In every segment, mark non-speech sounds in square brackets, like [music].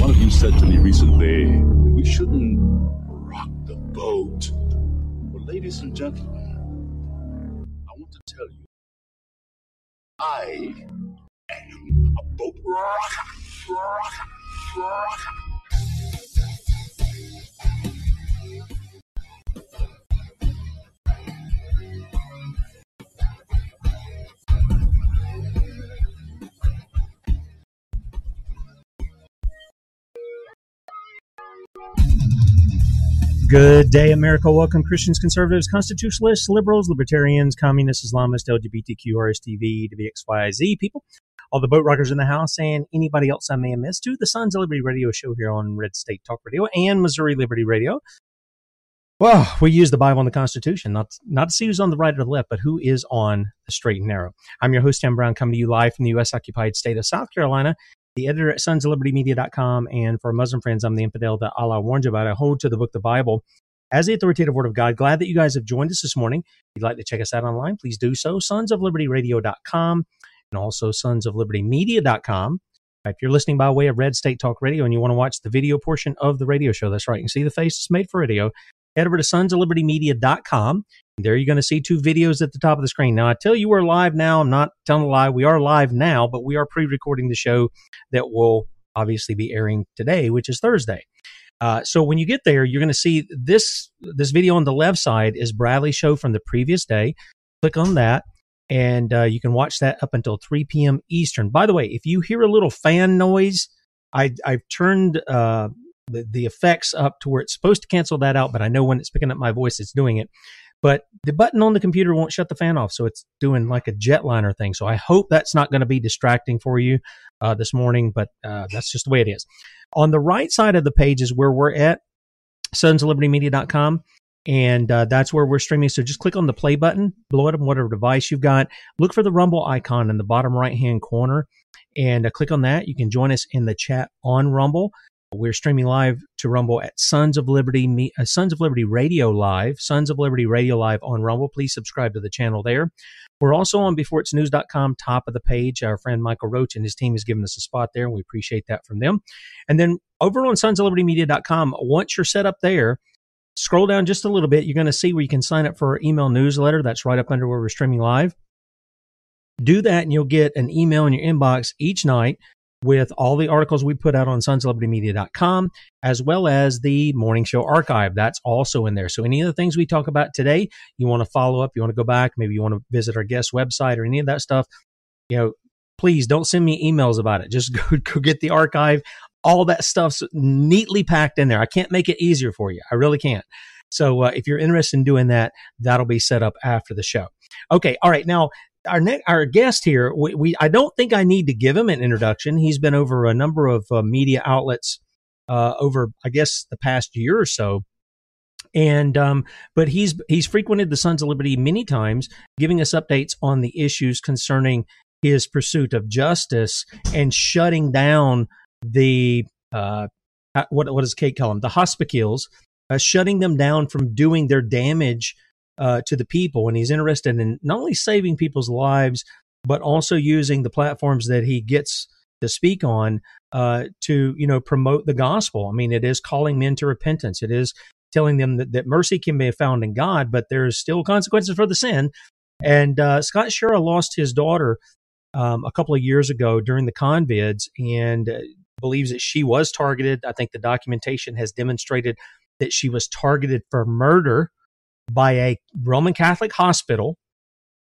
One of you said to me recently that we shouldn't rock the boat. Well, ladies and gentlemen, I want to tell you, I am a boat rocker, rocker, rocker. Good day, America. Welcome, Christians, conservatives, constitutionalists, liberals, libertarians, communists, Islamists, LGBTQ, RSTV, WXYZ people, all the boat rockers in the house, and anybody else I may have missed to the Sons of Liberty radio show here on Red State Talk Radio and Missouri Liberty Radio. Well, we use the Bible and the Constitution, not not to see who's on the right or the left, but who is on the straight and narrow. I'm your host, Tim Brown, coming to you live from the U.S. occupied state of South Carolina the editor at sons of liberty media.com. And for Muslim friends, I'm the infidel that Allah warned you about. I hold to the book, the Bible, as the authoritative word of God. Glad that you guys have joined us this morning. If you'd like to check us out online, please do so. Sons of Liberty Radio.com and also Sons of Liberty Media.com. If you're listening by way of Red State Talk Radio and you want to watch the video portion of the radio show, that's right. You can see the face it's made for radio. Head over to sons of liberty media.com. There you're going to see two videos at the top of the screen. Now, I tell you we're live now. I'm not telling a lie. We are live now, but we are pre recording the show that will obviously be airing today, which is Thursday. Uh, so when you get there, you're going to see this this video on the left side is Bradley's show from the previous day. Click on that, and uh, you can watch that up until 3 p.m. Eastern. By the way, if you hear a little fan noise, I, I've turned uh, the, the effects up to where it's supposed to cancel that out, but I know when it's picking up my voice, it's doing it. But the button on the computer won't shut the fan off, so it's doing like a jetliner thing. So I hope that's not going to be distracting for you uh, this morning, but uh, that's just the way it is. On the right side of the page is where we're at, sonsoflibertymedia.com. And uh, that's where we're streaming. So just click on the play button, blow it on whatever device you've got. Look for the Rumble icon in the bottom right hand corner and uh, click on that. You can join us in the chat on Rumble. We're streaming live to Rumble at Sons of Liberty, uh, Sons of Liberty Radio Live, Sons of Liberty Radio Live on Rumble. Please subscribe to the channel there. We're also on beforeitsnews.com, top of the page. Our friend Michael Roach and his team has given us a spot there, and we appreciate that from them. And then over on sons of liberty media.com, once you're set up there, scroll down just a little bit. You're going to see where you can sign up for our email newsletter. That's right up under where we're streaming live. Do that, and you'll get an email in your inbox each night with all the articles we put out on sonslibertymedia.com, as well as the morning show archive. That's also in there. So any of the things we talk about today, you want to follow up, you want to go back, maybe you want to visit our guest website or any of that stuff, you know, please don't send me emails about it. Just [laughs] go, go get the archive. All that stuff's neatly packed in there. I can't make it easier for you. I really can't. So uh, if you're interested in doing that, that'll be set up after the show. Okay. All right. Now, our ne- our guest here, we, we, I don't think I need to give him an introduction. He's been over a number of uh, media outlets uh, over, I guess, the past year or so. And um, but he's he's frequented the Sons of Liberty many times, giving us updates on the issues concerning his pursuit of justice and shutting down the uh, what what does Kate call them the hospitals, uh, shutting them down from doing their damage uh, to the people. And he's interested in not only saving people's lives, but also using the platforms that he gets to speak on uh, to, you know, promote the gospel. I mean, it is calling men to repentance. It is telling them that, that mercy can be found in God, but there's still consequences for the sin. And uh, Scott Schara lost his daughter um, a couple of years ago during the convids and uh, believes that she was targeted. I think the documentation has demonstrated that she was targeted for murder by a Roman Catholic hospital.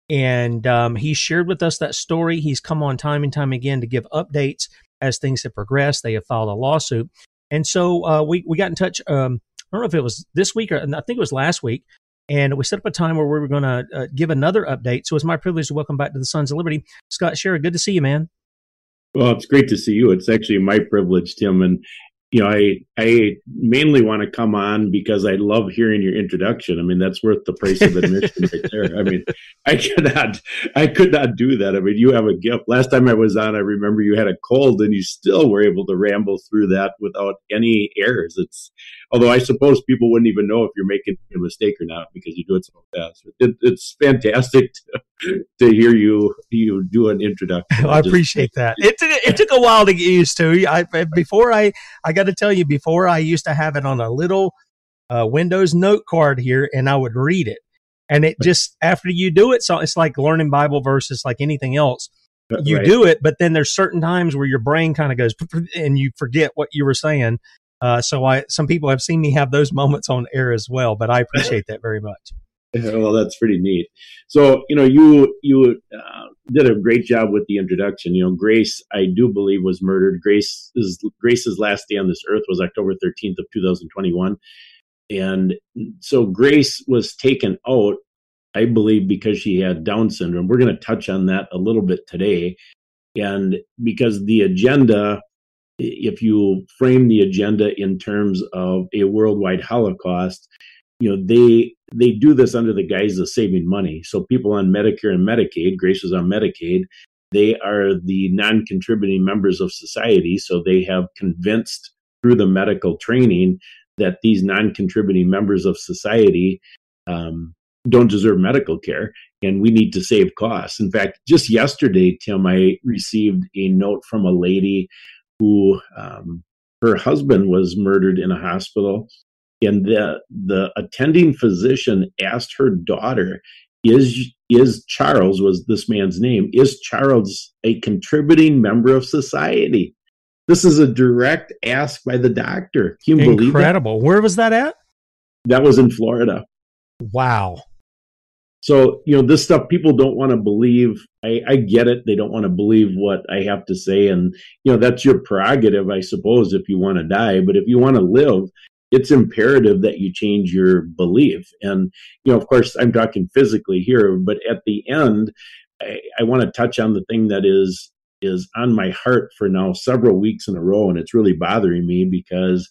And um, he shared with us that story. He's come on time and time again to give updates as things have progressed. They have filed a lawsuit. And so uh, we, we got in touch. Um, I don't know if it was this week or I think it was last week. And we set up a time where we were going to uh, give another update. So it's my privilege to welcome back to the Sons of Liberty, Scott Schara. Good to see you, man. Well, it's great to see you. It's actually my privilege, Tim. And you know, I I mainly want to come on because I love hearing your introduction. I mean, that's worth the price of admission right there. I mean, I cannot I could not do that. I mean, you have a gift. Last time I was on, I remember you had a cold and you still were able to ramble through that without any errors. It's although I suppose people wouldn't even know if you're making a mistake or not because you do it so fast. It, it's fantastic to, to, hear you you do an introduction. I appreciate that. It it took a while to get used to. I before I I got to tell you before I used to have it on a little uh, Windows note card here, and I would read it, and it just after you do it, so it's like learning Bible verses, like anything else. You right. do it, but then there's certain times where your brain kind of goes and you forget what you were saying. Uh, so I, some people have seen me have those [laughs] moments on air as well, but I appreciate that very much. [laughs] well, that's pretty neat. So, you know, you you uh, did a great job with the introduction. You know, Grace, I do believe, was murdered. Grace Grace's last day on this earth was October thirteenth of two thousand twenty one, and so Grace was taken out. I believe because she had Down syndrome. We're going to touch on that a little bit today, and because the agenda if you frame the agenda in terms of a worldwide Holocaust, you know they they do this under the guise of saving money. So people on Medicare and Medicaid, Grace is on Medicaid, they are the non-contributing members of society. So they have convinced through the medical training that these non-contributing members of society um, don't deserve medical care and we need to save costs. In fact, just yesterday, Tim, I received a note from a lady who um, her husband was murdered in a hospital and the the attending physician asked her daughter is is charles was this man's name is charles a contributing member of society? This is a direct ask by the doctor. Can you incredible. Where was that at? That was in florida. Wow. So you know this stuff people don't want to believe. I, I get it. They don't want to believe what i have to say. And you know that's your prerogative i suppose if you want to die. But if you want to live it's imperative that you change your belief. And, you know, of course, I'm talking physically here, but at the end, I, I want to touch on the thing that is is on my heart for now several weeks in a row, and it's really bothering me because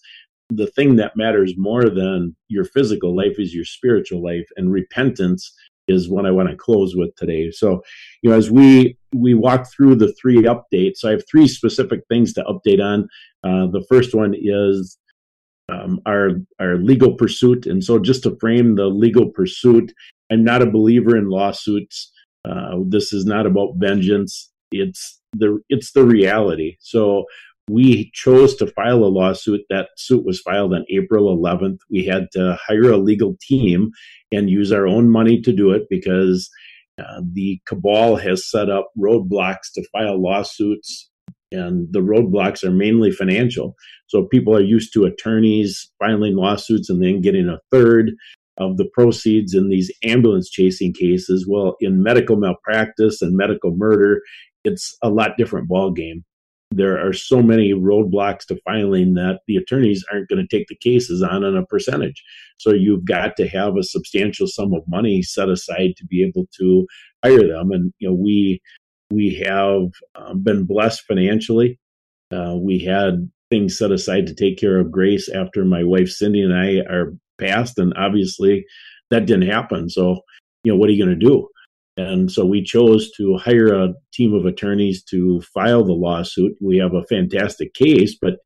the thing that matters more than your physical life is your spiritual life, and repentance is what I want to close with today. So, you know, as we we walk through the three updates, I have three specific things to update on. Uh, the first one is um, our our legal pursuit. And so, just to frame the legal pursuit, I'm not a believer in lawsuits. Uh, this is not about vengeance. It's the it's the reality. So we chose to file a lawsuit. That suit was filed on April 11th. We had to hire a legal team and use our own money to do it because uh, the cabal has set up roadblocks to file lawsuits and the roadblocks are mainly financial. So people are used to attorneys filing lawsuits and then getting a third of the proceeds in these ambulance chasing cases. Well, in medical malpractice and medical murder, it's a lot different ballgame. There are so many roadblocks to filing that the attorneys aren't going to take the cases on on a percentage. So you've got to have a substantial sum of money set aside to be able to hire them. And you know, we we have um, been blessed financially. Uh, we had things set aside to take care of Grace after my wife Cindy and I are passed, and obviously that didn't happen. So, you know, what are you going to do? And so we chose to hire a team of attorneys to file the lawsuit. We have a fantastic case, but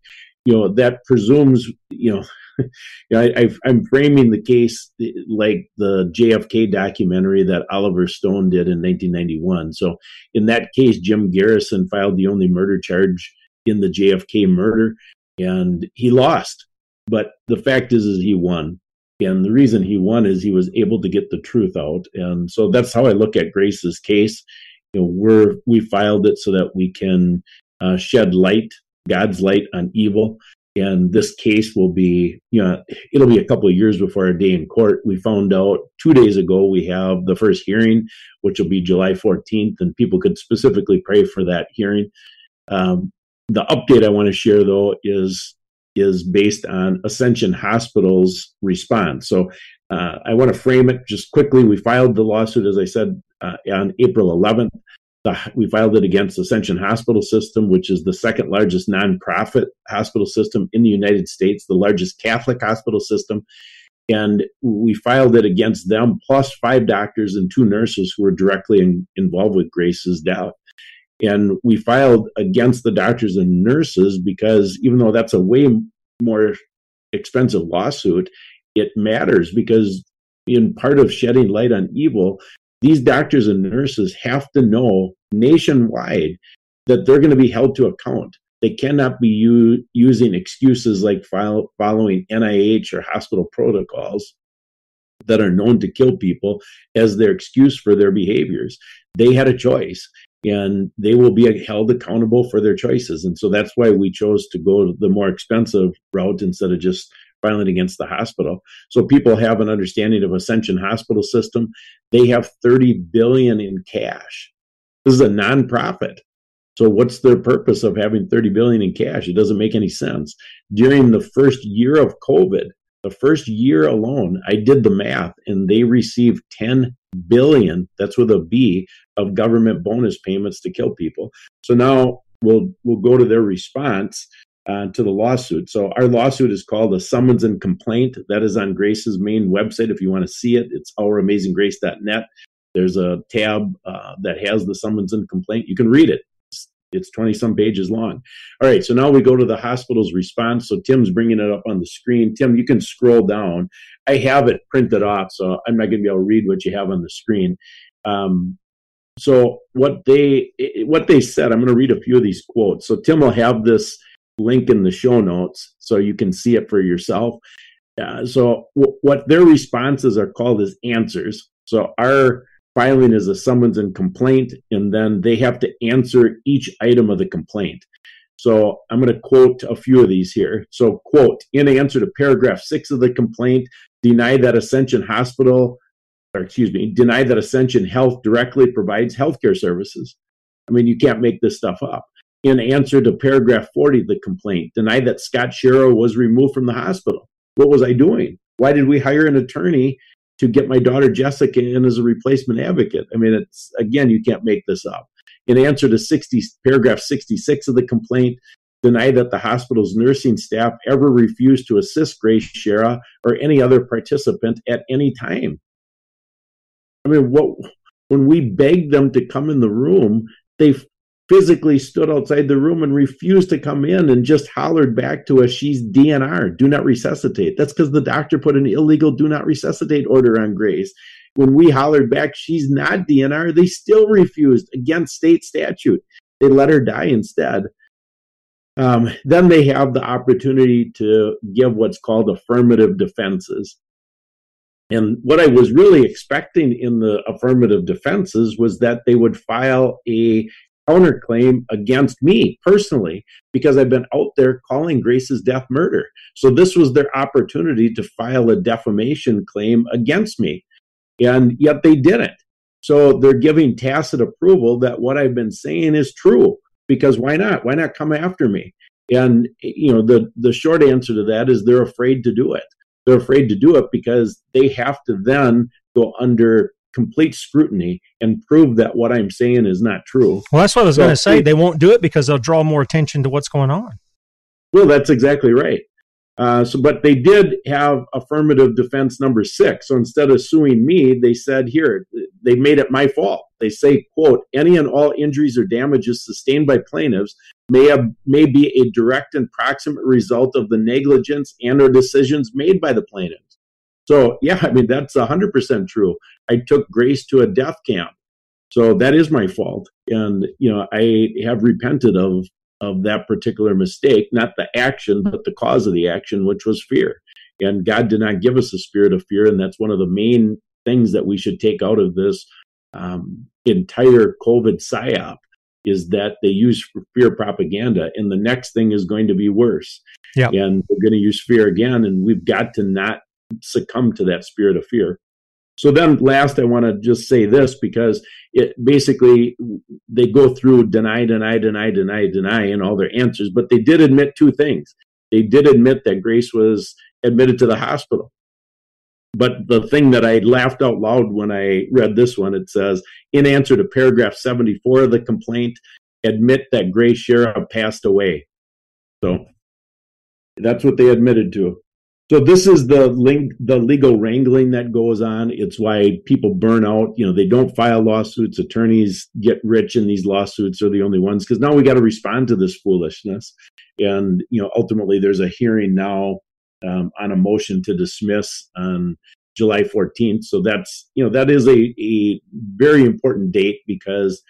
you know that presumes you know [laughs] I, am framing the case like the JFK documentary that Oliver Stone did in 1991. So, in that case, Jim Garrison filed the only murder charge in the JFK murder, and he lost. But the fact is, is he won. And the reason he won is he was able to get the truth out. And so that's how I look at Grace's case. You know, we're we filed it so that we can uh, shed light, God's light on evil, and this case will be you know it'll be a couple of years before our day in court. We found out two days ago we have the first hearing which will be july 14th and people could specifically pray for that hearing. Um, the update i want to share though is is based on ascension hospital's response. So uh, i want to frame it just quickly. We filed the lawsuit as i said uh, on april 11th The, we filed it against Ascension Hospital System, which is the second largest nonprofit hospital system in the United States, the largest Catholic hospital system. And we filed it against them, plus five doctors and two nurses who were directly in, involved with Grace's death. And we filed against the doctors and nurses because even though that's a way more expensive lawsuit, it matters because in part of shedding light on evil, these doctors and nurses have to know nationwide that they're going to be held to account. They cannot be u- using excuses like following NIH or hospital protocols that are known to kill people as their excuse for their behaviors. They had a choice and they will be held accountable for their choices. And so that's why we chose to go the more expensive route instead of just filing against the hospital. So people have an understanding of Ascension Hospital System. They have 30 billion in cash. This is a nonprofit. So what's their purpose of having 30 billion in cash? It doesn't make any sense. During the first year of COVID, the first year alone, I did the math and they received 10 billion, that's with a B, of government bonus payments to kill people. So now we'll we'll go to their response uh, to the lawsuit. So our lawsuit is called a summons and complaint. That is on Grace's main website. If you want to see it, it's ouramazinggrace.net. There's a tab uh, that has the summons and complaint. You can read it. It's 20 some pages long. All right, so now we go to the hospital's response. So Tim's bringing it up on the screen. Tim, you can scroll down. I have it printed off, so I'm not going to be able to read what you have on the screen. Um, so what they what they said, I'm going to read a few of these quotes. So Tim will have this link in the show notes so you can see it for yourself. Uh, so w- what their responses are called is answers. So our filing is a summons and complaint, and then they have to answer each item of the complaint. So I'm going to quote a few of these here. So, quote, in answer to paragraph six of the complaint, deny that Ascension Hospital, or excuse me, deny that Ascension Health directly provides healthcare services. I mean, you can't make this stuff up. In answer to paragraph 40 of the complaint, deny that Scott Schara was removed from the hospital. What was I doing? Why did we hire an attorney to get my daughter Jessica in as a replacement advocate. I mean, it's again, you can't make this up. In answer to 60, paragraph 66 of the complaint, deny that the hospital's nursing staff ever refused to assist Grace Schara or any other participant at any time. I mean, what when we begged them to come in the room, they physically stood outside the room and refused to come in and just hollered back to us, she's DNR, do not resuscitate. That's because the doctor put an illegal do not resuscitate order on Grace. When we hollered back, she's not DNR, they still refused against state statute. They let her die instead. Um, then they have the opportunity to give what's called affirmative defenses. And what I was really expecting in the affirmative defenses was that they would file a counterclaim against me personally because I've been out there calling Grace's death murder. So this was their opportunity to file a defamation claim against me. And yet they didn't. So they're giving tacit approval that what I've been saying is true because why not? Why not come after me? And you know the the short answer to that is they're afraid to do it. They're afraid to do it because they have to then go under complete scrutiny and prove that what I'm saying is not true. Well, that's what I was so going to say. They won't do it because they'll draw more attention to what's going on. Well, that's exactly right. Uh, so, but they did have affirmative defense number six. So instead of suing me, they said, here, they made it my fault. They say, quote, any and all injuries or damages sustained by plaintiffs may have, may be a direct and proximate result of the negligence and or decisions made by the plaintiff. So, yeah, [laughs] I mean, that's 100% true. I took Grace to a death camp. So that is my fault. And, you know, I have repented of, of that particular mistake, not the action, but the cause of the action, which was fear. And God did not give us a spirit of fear. And that's one of the main things that we should take out of this um, entire COVID psyop is that they use fear propaganda. And the next thing is going to be worse. Yep. And we're going to use fear again. And we've got to not succumb to that spirit of fear. So then last I want to just say this because it basically they go through deny, deny, deny, deny, deny in all their answers, but they did admit two things. They did admit that Grace was admitted to the hospital. but the thing that I laughed out loud when I read this one, it says, in answer to paragraph 74 of the complaint, admit that Grace Schara passed away. So that's what they admitted to. So this is the link, the legal wrangling that goes on. It's why people burn out. You know, they don't file lawsuits. Attorneys get rich in these lawsuits. Are the only ones because now we got to respond to this foolishness. And you know, ultimately, there's a hearing now um, on a motion to dismiss on July 14th. So that's you know that is a, a very important date because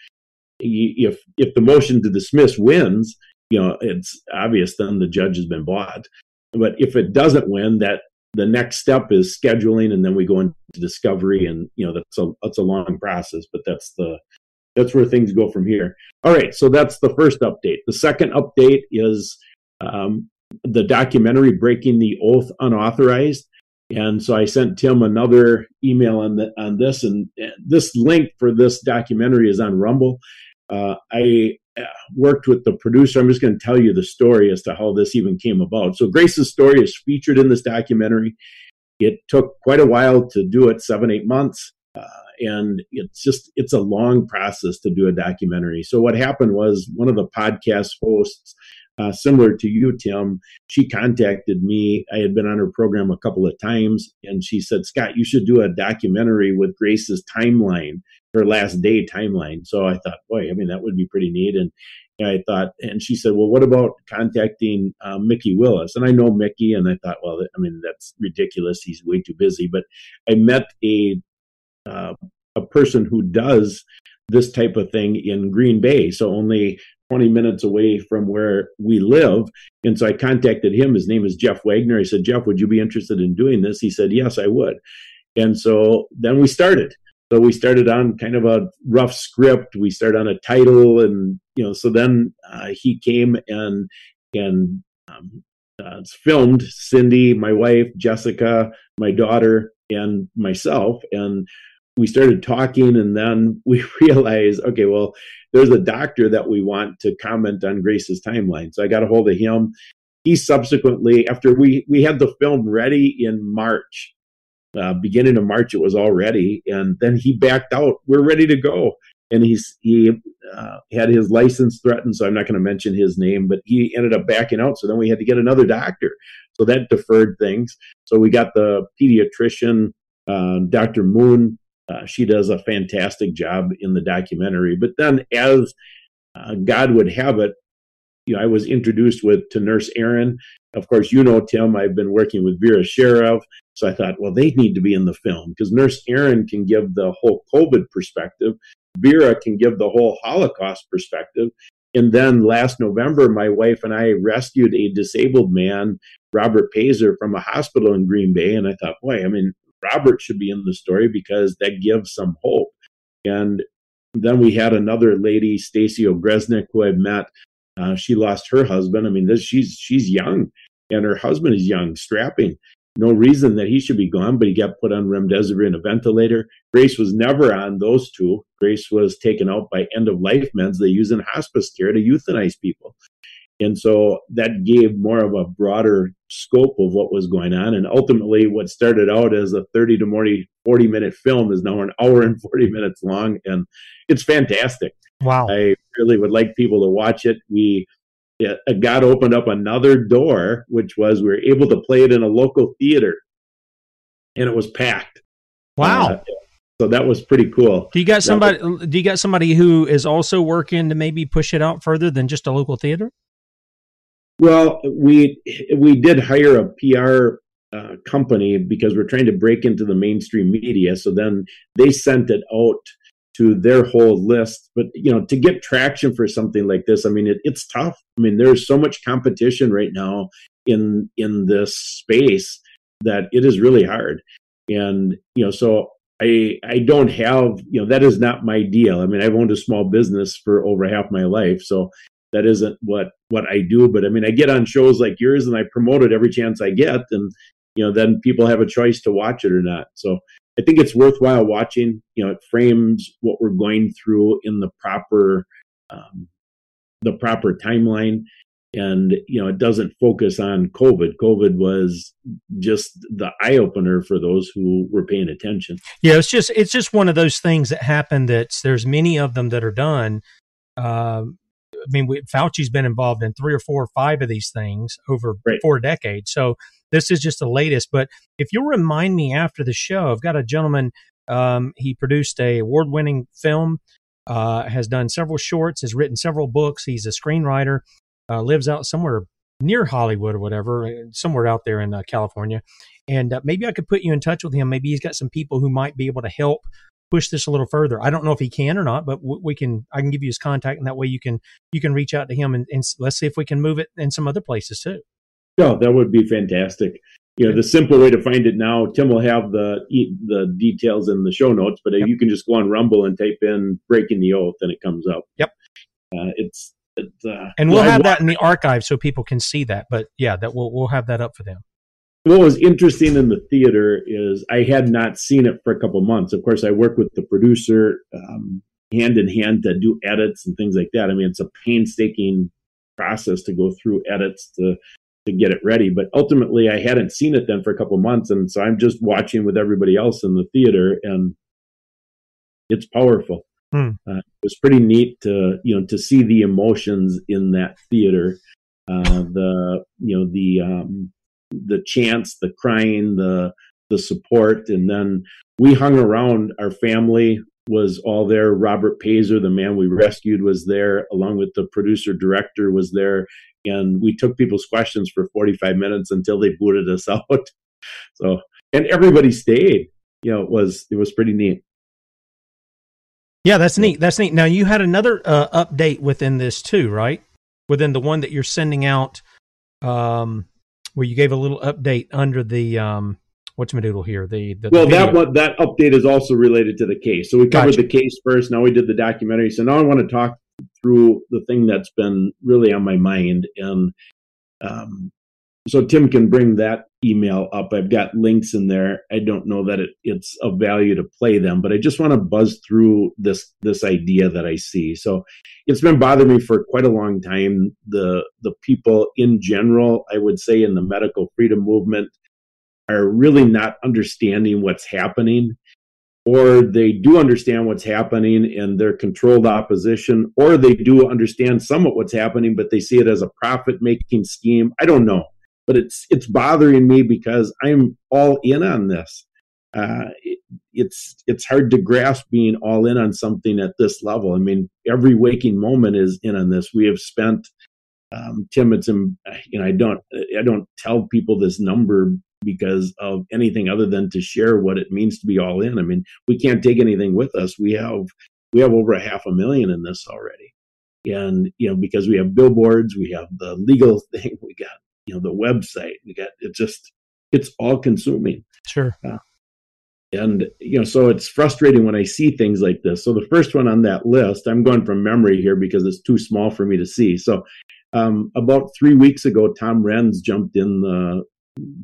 if if the motion to dismiss wins, you know it's obvious then the judge has been bought. But if it doesn't win, that the next step is scheduling, and then we go into discovery, and you know that's a that's a long process. But that's the that's where things go from here. All right, so that's the first update. The second update is um, the documentary "Breaking the Oath Unauthorized." And so I sent Tim another email on the, on this, and this link for this documentary is on Rumble. Uh, I worked with the producer. I'm just going to tell you the story as to how this even came about. So Grace's story is featured in this documentary. It took quite a while to do it, seven, eight months. Uh, and it's just, it's a long process to do a documentary. So what happened was one of the podcast hosts uh, similar to you, Tim, she contacted me. I had been on her program a couple of times, and she said, Scott, you should do a documentary with Grace's timeline, her last day timeline. So I thought, boy, I mean, that would be pretty neat. And I thought, and she said, well, what about contacting uh, Mikki Willis? And I know Mickey, and I thought, well, I mean, that's ridiculous. He's way too busy. But I met a uh, a person who does this type of thing in Green Bay. So only 20 minutes away from where we live. And so I contacted him. His name is Jeff Wagner. I said, Jeff, would you be interested in doing this? He said, Yes, I would. And so then we started. So we started on kind of a rough script. We started on a title, and you know, so then uh, he came and and um, uh, filmed Cindy, my wife, Jessica, my daughter, and myself, and we started talking and then [laughs] we realized okay well there's a doctor that we want to comment on grace's timeline. So i got a hold of him. He subsequently after we we had the film ready in march uh, beginning of march it was all ready and then he backed out. We're ready to go. And he's he uh, had his license threatened so i'm not going to mention his name but he ended up backing out. So then we had to get another doctor. So that deferred things. So we got the pediatrician uh, dr moon uh, she does a fantastic job in the documentary. But then, as uh, God would have it, you know, I was introduced with to Nurse Erin. Of course, you know Tim. I've been working with Vera Sharav, so I thought, well, they need to be in the film because Nurse Erin can give the whole COVID perspective. Vera can give the whole Holocaust perspective. And then last November, my wife and I rescued a disabled man, Robert Pazer, from a hospital in Green Bay. And I thought, boy, I mean, Robert should be in the story because that gives some hope. And then we had another lady, Stacy Ogresnik, who I met. Uh, she lost her husband. I mean, this, she's she's young, and her husband is young, strapping. No reason that he should be gone, but he got put on remdesivir and a ventilator. Grace was never on those two. Grace was taken out by end of life meds they use in hospice care to euthanize people. And so that gave more of a broader scope of what was going on. And ultimately, what started out as a 30 to 40, 40 minute film is now an hour and 40 minutes long. And it's fantastic. Wow. I really would like people to watch it. We, it, God opened up another door, which was we were able to play it in a local theater and it was packed. Wow. Uh, so that was pretty cool. Do you got somebody? do you got somebody who is also working to maybe push it out further than just a local theater? Well, we we did hire a PR uh, company because we're trying to break into the mainstream media. So then they sent it out to their whole list. But you know, to get traction for something like this, I mean, it, it's tough. I mean, there's so much competition right now in in this space that it is really hard. And you know, so I I don't have you know that is not my deal. I mean, I've owned a small business for over half my life, so that isn't what what I do. But I mean, I get on shows like yours and I promote it every chance I get, and you know, then people have a choice to watch it or not. So I think it's worthwhile watching. You know, it frames what we're going through in the proper um, the proper timeline. and you know it doesn't focus on covid covid was just the eye opener for those who were paying attention yeah it's just it's just one of those things that happen that there's many of them that are done uh, mean we, fauci's been involved in three or four or five of these things over right. four decades so this is just the latest but if you'll remind me after the show i've got a gentleman um, he produced a award-winning film uh, has done several shorts, has written several books. He's a screenwriter uh, lives out somewhere near Hollywood or whatever, uh, somewhere out there in uh, California. And uh, maybe I could put you in touch with him. Maybe he's got some people who might be able to help push this a little further. I don't know if he can or not, but we can. I can give you his contact, and that way you can you can reach out to him and, and let's see if we can move it in some other places too. Yeah, that would be fantastic. You know, the simple way to find it now, Tim will have the the details in the show notes, but yep. you can just go on Rumble and type in "breaking the oath" and it comes up. Yep. Uh, it's uh, and we'll have that in the archive so people can see that. But yeah, that we'll we'll have that up for them. What was interesting in the theater is I had not seen it for a couple months. Of course, I work with the producer um, hand in hand to do edits and things like that. I mean, it's a painstaking process to go through edits to to get it ready. But ultimately, I hadn't seen it then for a couple months, and so I'm just watching with everybody else in the theater, and it's powerful. Hmm. Uh, it was pretty neat to you know to see the emotions in that theater, uh, the you know the um, the chants, the crying, the the support, and then we hung around. Our family was all there. Robert Pazer, the man we rescued, was there, along with the producer director was there, and we took people's questions for 45 minutes until they booted us [laughs] out. So and everybody stayed. You know, it was it was pretty neat. Yeah, that's neat. That's neat. Now you had another uh, update within this too, right? Within the one that you're sending out, um, where you gave a little update under the um, what's my doodle here? The, the well, the that one that update is also related to the case. So we covered gotcha. the case first. Now we did the documentary. So now I want to talk through the thing that's been really on my mind, and um, so Tim can bring that email up. I've got links in there. I don't know that it, it's of value to play them, but I just want to buzz through this this idea that I see. So it's been bothering me for quite a long time. The the people in general, I would say, in the medical freedom movement, are really not understanding what's happening. Or they do understand what's happening and they're controlled opposition, or they do understand somewhat what's happening, but they see it as a profit making scheme. I don't know but it's it's bothering me because I'm all in on this. Uh, it, it's it's hard to grasp being all in on something at this level. I mean, every waking moment is in on this. We have spent um, Tim. It's you know I don't I don't tell people this number because of anything other than to share what it means to be all in. I mean, we can't take anything with us. We have we have over a half a million in this already, and you know because we have billboards, we have the legal [laughs] thing, we got you know the website you got it just it's all consuming sure. Uh, and you know so it's frustrating when i see things like this. So the first one on that list i'm going from memory here because it's too small for me to see. So um, about three weeks ago tom renz jumped in the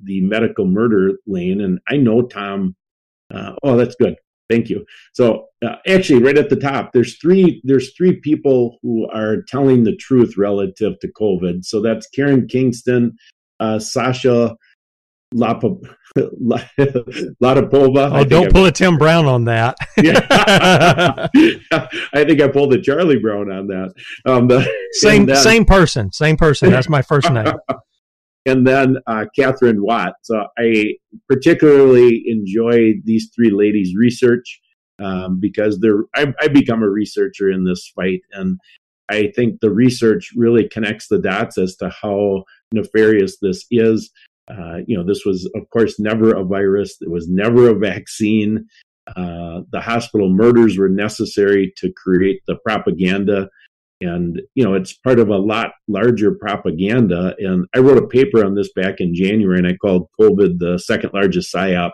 the medical murder lane and i know tom uh, oh that's good Thank you. So uh, actually, right at the top, there's three there's three people who are telling the truth relative to COVID. So that's Karen Kingston, uh, Sasha Lapa, [laughs] Latypova. Oh, don't pull a Tim Brown on that. [laughs] yeah. I think I pulled a Charlie Brown on that. Um, the, same then, same person, same person. That's my first name. [laughs] and then uh, Katherine Watt. So I particularly enjoy these three ladies' research um, because they're. I've, I've, become a researcher in this fight, and I think the research really connects the dots as to how nefarious this is. Uh, you know, this was, of course, never a virus. It was never a vaccine. Uh, the hospital murders were necessary to create the propaganda and you know it's part of a lot larger propaganda. And i wrote a paper on this back in january and i called covid the second largest psyop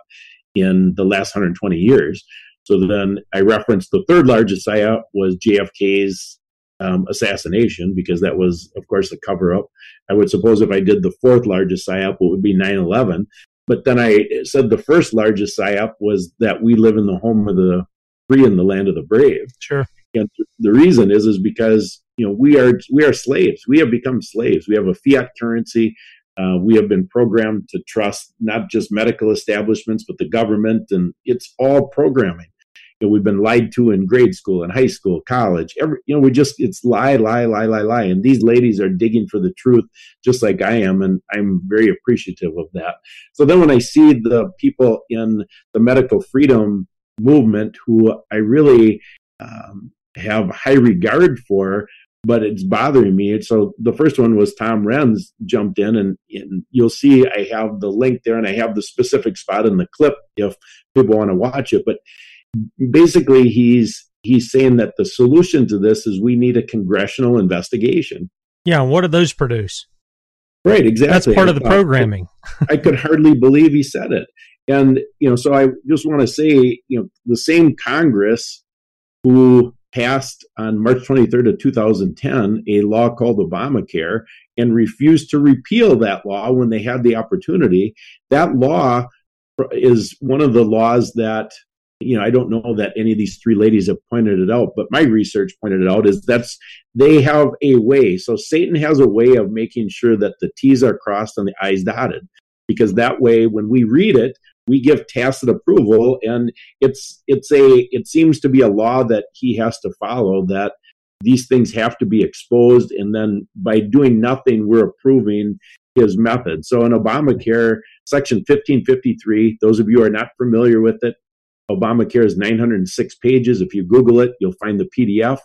in the last 120 years. So then i referenced the third largest psyop was jfk's um, assassination because that was of course the cover up i would suppose if i did the fourth largest psyop it would be 9-11 but then i said the first largest psyop was that we live in the home of the free and the land of the brave. Sure and the reason is is because you know, we are we are slaves. We have become slaves. We have a fiat currency. Uh, we have been programmed to trust not just medical establishments, but the government, and it's all programming. You know, we've been lied to in grade school, in high school, college. Every, you know, we just it's lie, lie, lie, lie, lie. And these ladies are digging for the truth, just like I am, and I'm very appreciative of that. So then, when I see the people in the medical freedom movement, who I really um, have high regard for, but it's bothering me. So the first one was Tom Renz jumped in, and, and, you'll see I have the link there, and I have the specific spot in the clip if people want to watch it. But basically, he's he's saying that the solution to this is we need a congressional investigation. Yeah, what do those produce? Right, exactly. That's part of the programming. [laughs] I could hardly believe he said it. And you know, so I just want to say, you know, the same Congress who passed on March 23rd of 2010 a law called Obamacare and refused to repeal that law when they had the opportunity. That law is one of the laws that you know, I don't know that any of these three ladies have pointed it out, but my research pointed it out is that's they have a way. So Satan has a way of making sure that the T's are crossed and the I's dotted. Because that way, when we read it, we give tacit approval and it's it's a it seems to be a law that he has to follow that these things have to be exposed and then by doing nothing we're approving his method. So in obamacare section 1553 those of you who are not familiar with it obamacare is 906 pages. If you google it you'll find the pdf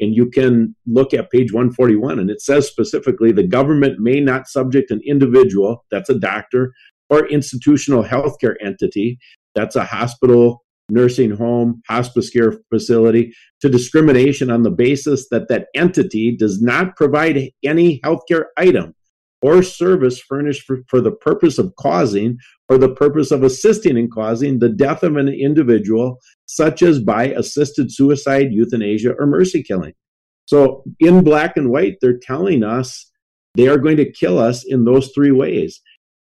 and you can look at page 141 and it says specifically the government may not subject an individual that's a doctor or institutional healthcare entity, that's a hospital, nursing home, hospice care facility, to discrimination on the basis that that entity does not provide any healthcare item or service furnished for, for the purpose of causing or the purpose of assisting in causing the death of an individual, such as by assisted suicide, euthanasia, or mercy killing. So, in black and white, they're telling us they are going to kill us in those three ways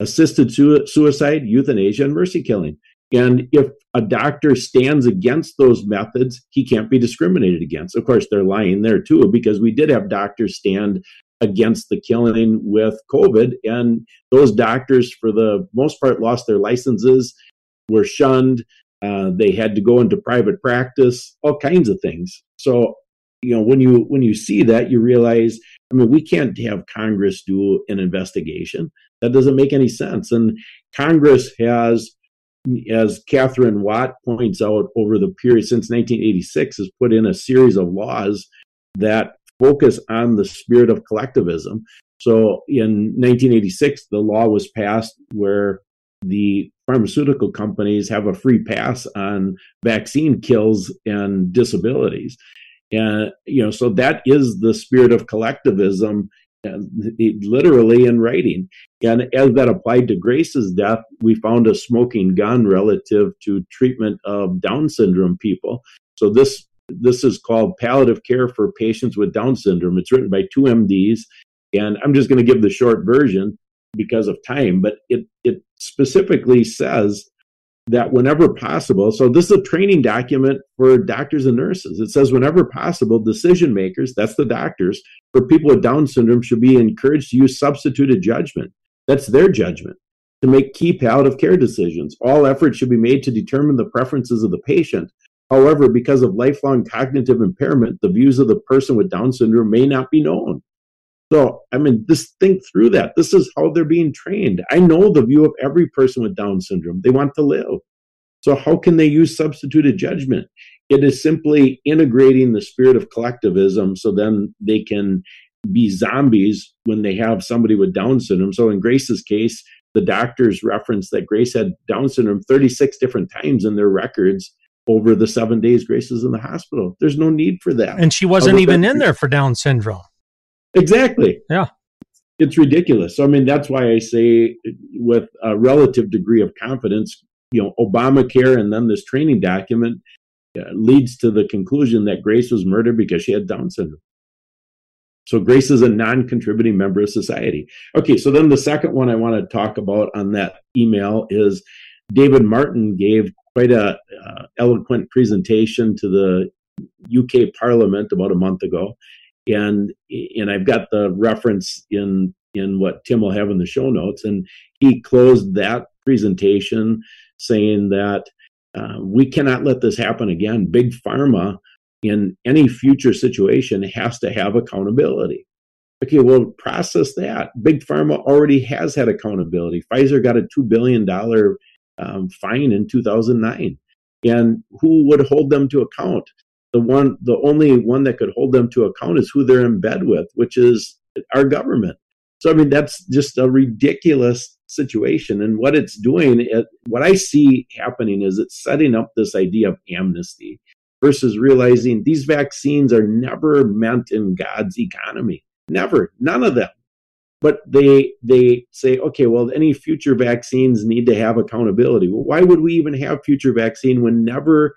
assisted suicide, euthanasia, and mercy killing. And if a doctor stands against those methods, he can't be discriminated against. Of course, they're lying there too, because we did have doctors stand against the killing with COVID, and those doctors, for the most part, lost their licenses, were shunned. Uh, they had to go into private practice, all kinds of things. So, you know, when you when you see that, you realize, I mean, we can't have Congress do an investigation. That doesn't make any sense. And Congress has, as Katherine Watt points out, over the period since 1986, has put in a series of laws that focus on the spirit of collectivism. So in 1986, the law was passed where the pharmaceutical companies have a free pass on vaccine kills and disabilities. And, you know, so that is the spirit of collectivism literally in writing. And as that applied to Grace's death, we found a smoking gun relative to treatment of Down syndrome people. So this this is called palliative care for patients with Down syndrome. It's written by two MDs, and I'm just going to give the short version because of time, but it it specifically says that whenever possible, so this is a training document for doctors and nurses. It says whenever possible, decision makers, that's the doctors, for people with Down syndrome should be encouraged to use substituted judgment. That's their judgment to make key palliative care decisions. All efforts should be made to determine the preferences of the patient. However, because of lifelong cognitive impairment, the views of the person with Down syndrome may not be known. So, I mean, just think through that. This is how they're being trained. I know the view of every person with Down syndrome. They want to live. So, how can they use substituted judgment? It is simply integrating the spirit of collectivism so then they can be zombies when they have somebody with Down syndrome. So, in Grace's case, the doctors referenced that Grace had Down syndrome 36 different times in their records over the seven days Grace was in the hospital. There's no need for that. And she wasn't even in there for Down syndrome. Exactly. Yeah. It's ridiculous. So, I mean, that's why I say, with a relative degree of confidence, you know, Obamacare and then this training document uh, leads to the conclusion that Grace was murdered because she had Down syndrome. So Grace is a non-contributing member of society. Okay, so then the second one I want to talk about on that email is David Martin gave quite a uh, eloquent presentation to the UK Parliament about a month ago, and and I've got the reference in in what Tim will have in the show notes, and he closed that presentation saying that uh, we cannot let this happen again. Big pharma in any future situation has to have accountability. Okay, well, process that. Big pharma already has had accountability. Pfizer got a $2 billion um, fine in 2009. And who would hold them to account? The one, the only one that could hold them to account is who they're in bed with, which is our government. So, I mean, that's just a ridiculous situation. And what it's doing, it, what I see happening is it's setting up this idea of amnesty versus realizing these vaccines are never meant in God's economy. Never, none of them. But they they say, okay, well, any future vaccines need to have accountability. Well, why would we even have future vaccine when never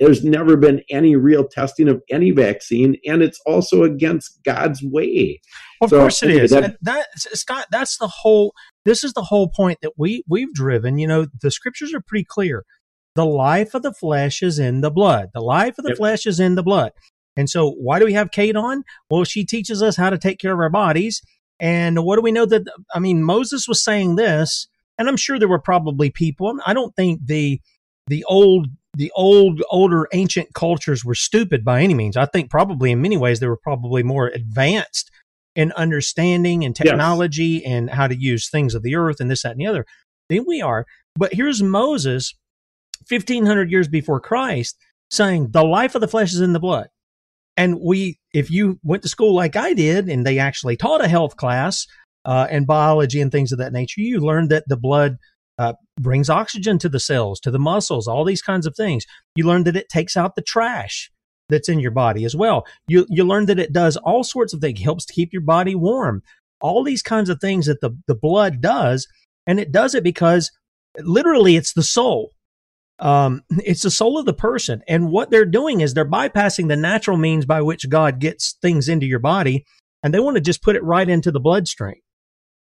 there's never been any real testing of any vaccine, and it's also against God's way. Of so, course, it is. That, that Scott, that's the whole. This is the whole point that we we've driven. You know, the scriptures are pretty clear. The life of the flesh is in the blood. The life of the yep. flesh is in the blood. And so, why do we have Kate on? Well, she teaches us how to take care of our bodies. And what do we know that? I mean, Moses was saying this, and I'm sure there were probably people. I don't think the the old the old older ancient cultures were stupid by any means. I think probably in many ways they were probably more advanced in understanding and technology yes. and how to use things of the earth and this that and the other than we are. But here's Moses 1500 years before Christ saying the life of the flesh is in the blood. And we, if you went to school like I did, and they actually taught a health class uh, and biology and things of that nature, you learned that the blood uh, brings oxygen to the cells, to the muscles, all these kinds of things. You learn that it takes out the trash that's in your body as well. You you learn that it does all sorts of things, helps to keep your body warm. All these kinds of things that the, the blood does, and it does it because literally it's the soul. Um, it's the soul of the person. And what they're doing is they're bypassing the natural means by which God gets things into your body, and they want to just put it right into the bloodstream.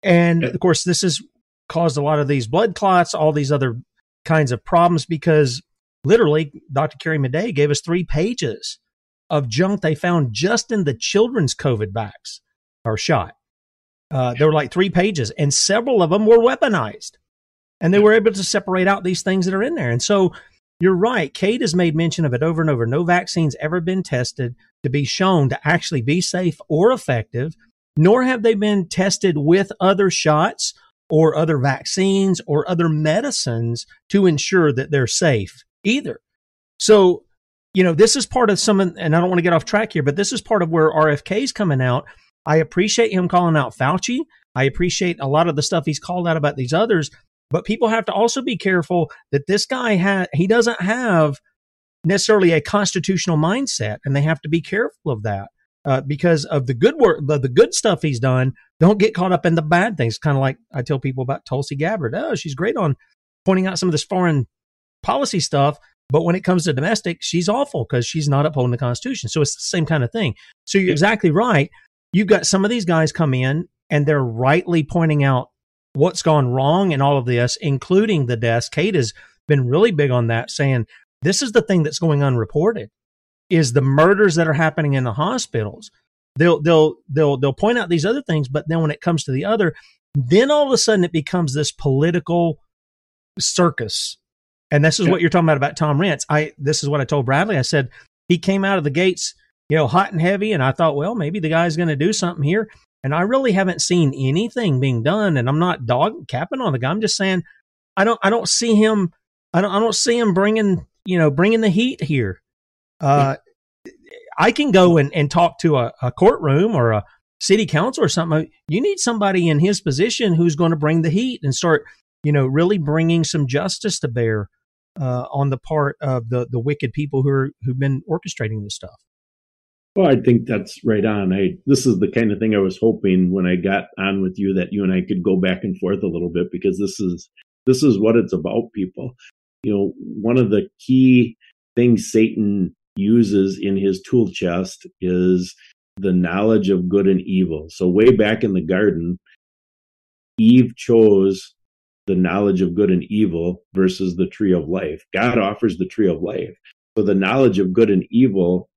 And of course, this is caused a lot of these blood clots, all these other kinds of problems because literally Dr. Carrie Madej gave us three pages of junk they found just in the children's COVID vax or shot. Uh, there were like three pages, and several of them were weaponized and they were able to separate out these things that are in there. And so you're right. Kate has made mention of it over and over. No vaccine's ever been tested to be shown to actually be safe or effective, nor have they been tested with other shots or other vaccines or other medicines to ensure that they're safe either. So, you know, this is part of some, and I don't want to get off track here, but this is part of where RFK is coming out. I appreciate him calling out Fauci. I appreciate a lot of the stuff he's called out about these others, but people have to also be careful that this guy ha- he doesn't have necessarily a constitutional mindset, and they have to be careful of that uh, because of the good work, the, the good stuff he's done. Don't get caught up in the bad things. Kind of like I tell people about Tulsi Gabbard. Oh, she's great on pointing out some of this foreign policy stuff, but when it comes to domestic, she's awful because she's not upholding the Constitution. So it's the same kind of thing. So you're exactly right. You've got some of these guys come in and they're rightly pointing out what's gone wrong in all of this, including the deaths. Kate has been really big on that, saying this is the thing that's going unreported is the murders that are happening in the hospitals. They'll they'll they'll they'll point out these other things, but then when it comes to the other, then all of a sudden it becomes this political circus. And this is yeah. what you're talking about about Tom Renz. I this is what I told Bradley. I said he came out of the gates, you know, hot and heavy, and I thought, well, maybe the guy's going to do something here. And I really haven't seen anything being done. And I'm not dog capping on the guy. I'm just saying, I don't, I don't see him. I don't, I don't see him bringing, you know, bringing the heat here. Uh, I can go and, and talk to a, a courtroom or a city council or something. You need somebody in his position who's going to bring the heat and start, you know, really bringing some justice to bear uh, on the part of the the wicked people who are who've been orchestrating this stuff. Well, I think that's right on. I this is the kind of thing I was hoping when I got on with you that you and I could go back and forth a little bit because this is this is what it's about, people. You know, one of the key things Satan uses in his tool chest is the knowledge of good and evil. So way back in the garden, Eve chose the knowledge of good and evil versus the tree of life. God offers the tree of life. So the knowledge of good and evil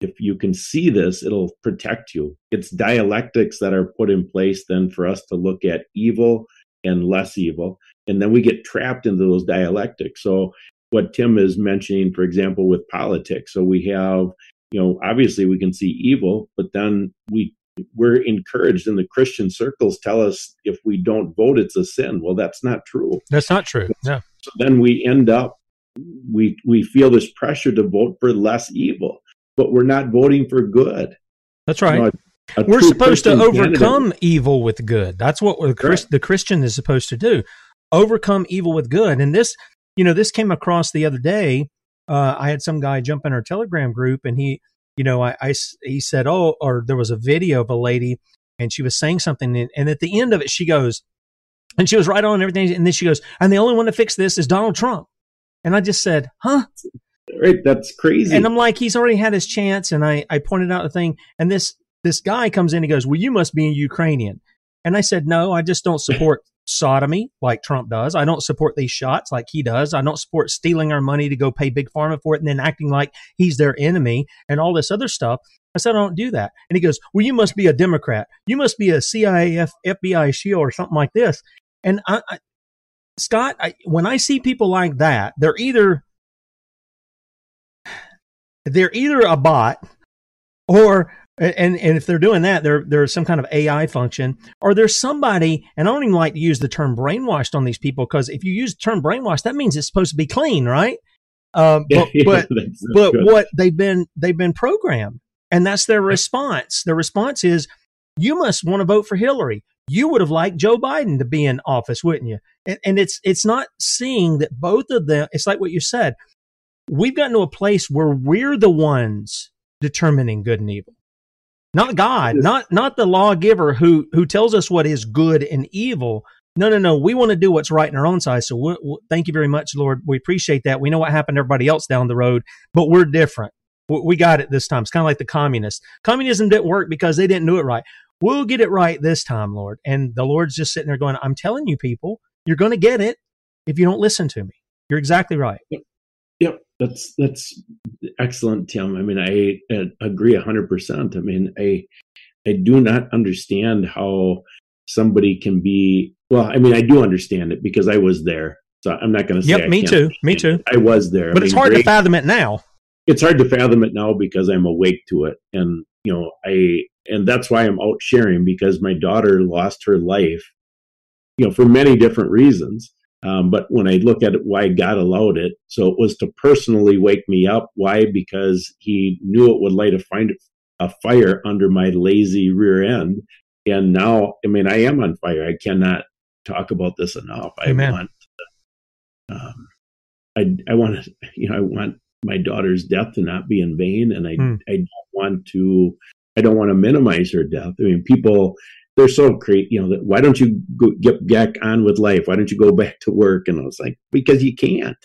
if you can see this, it'll protect you. It's dialectics that are put in place then for us to look at evil and less evil. And then we get trapped into those dialectics. So, what Tim is mentioning, for example, with politics. So, we have, you know, obviously we can see evil, but then we we're encouraged in the Christian circles tell us if we don't vote, it's a sin. Well, that's not true. That's not true. No. So then we end up we we feel this pressure to vote for less evil, but we're not voting for good. That's right. You know, a, a we're supposed Christian to overcome candidate. evil with good. That's what the, Christ, the Christian is supposed to do. Overcome evil with good. And this, you know, this came across the other day. Uh, I had some guy jump in our Telegram group, and he, you know, I, I he said, oh, or there was a video of a lady, and she was saying something, and, and at the end of it, she goes, and she was right on everything, and then she goes, and the only one to fix this is Donald Trump. And I just said, huh? Right, that's crazy. And I'm like, he's already had his chance. And I, I pointed out the thing. And this this guy comes in, he goes, Well, you must be a Ukrainian. And I said, No, I just don't support sodomy like Trump does. I don't support these shots like he does. I don't support stealing our money to go pay Big Pharma for it and then acting like he's their enemy and all this other stuff. I said, I don't do that. And he goes, Well, you must be a Democrat. You must be a CIA, FBI SHIELD or something like this. And I, I, Scott, I, when I see people like that, they're either they're either a bot or and and if they're doing that, there there's some kind of AI function, or there's somebody. And I don't even like to use the term brainwashed on these people because if you use the term brainwashed, that means it's supposed to be clean, right? Uh, [laughs] but yeah, but, but [laughs] what they've been they've been programmed, and that's their response. Their response is, "You must want to vote for Hillary you would have liked Joe Biden to be in office, wouldn't you? And, and it's it's not seeing that both of them. It's like what you said. We've gotten to a place where we're the ones determining good and evil, not God, not not the lawgiver who who tells us what is good and evil. No, no, no. We want to do what's right in our own size. So we're, we're, thank you very much, Lord. We appreciate that. We know what happened to everybody else down the road, but we're different. We got it this time. It's kind of like the communists. Communism didn't work because they didn't do it right. We'll get it right this time, Lord. And the Lord's just sitting there going, I'm telling you, people, you're going to get it if you don't listen to me. You're exactly right. Yep. That's that's excellent, Tim. I mean, I, I agree hundred percent. I mean, I I do not understand how somebody can be. Well, I mean, I do understand it because I was there. So I'm not going to say. Yep, me too. Me too. I was there. But I it's hard great. to fathom it now. It's hard to fathom it now because I'm awake to it, and you know, I and that's why I'm out sharing because my daughter lost her life, you know, for many different reasons. Um, but when I look at it, why God allowed it, so it was to personally wake me up. Why? Because He knew it would light a, find, a fire under my lazy rear end. And now, I mean, I am on fire. I cannot talk about this enough. Amen. I want, um, I, I want to, you know, I want my daughter's death to not be in vain, and I, mm. I don't want to I don't want to minimize her death. I mean, people they're so great, you know. That, why don't you go, get back on with life? Why don't you go back to work? And I was like, because you can't.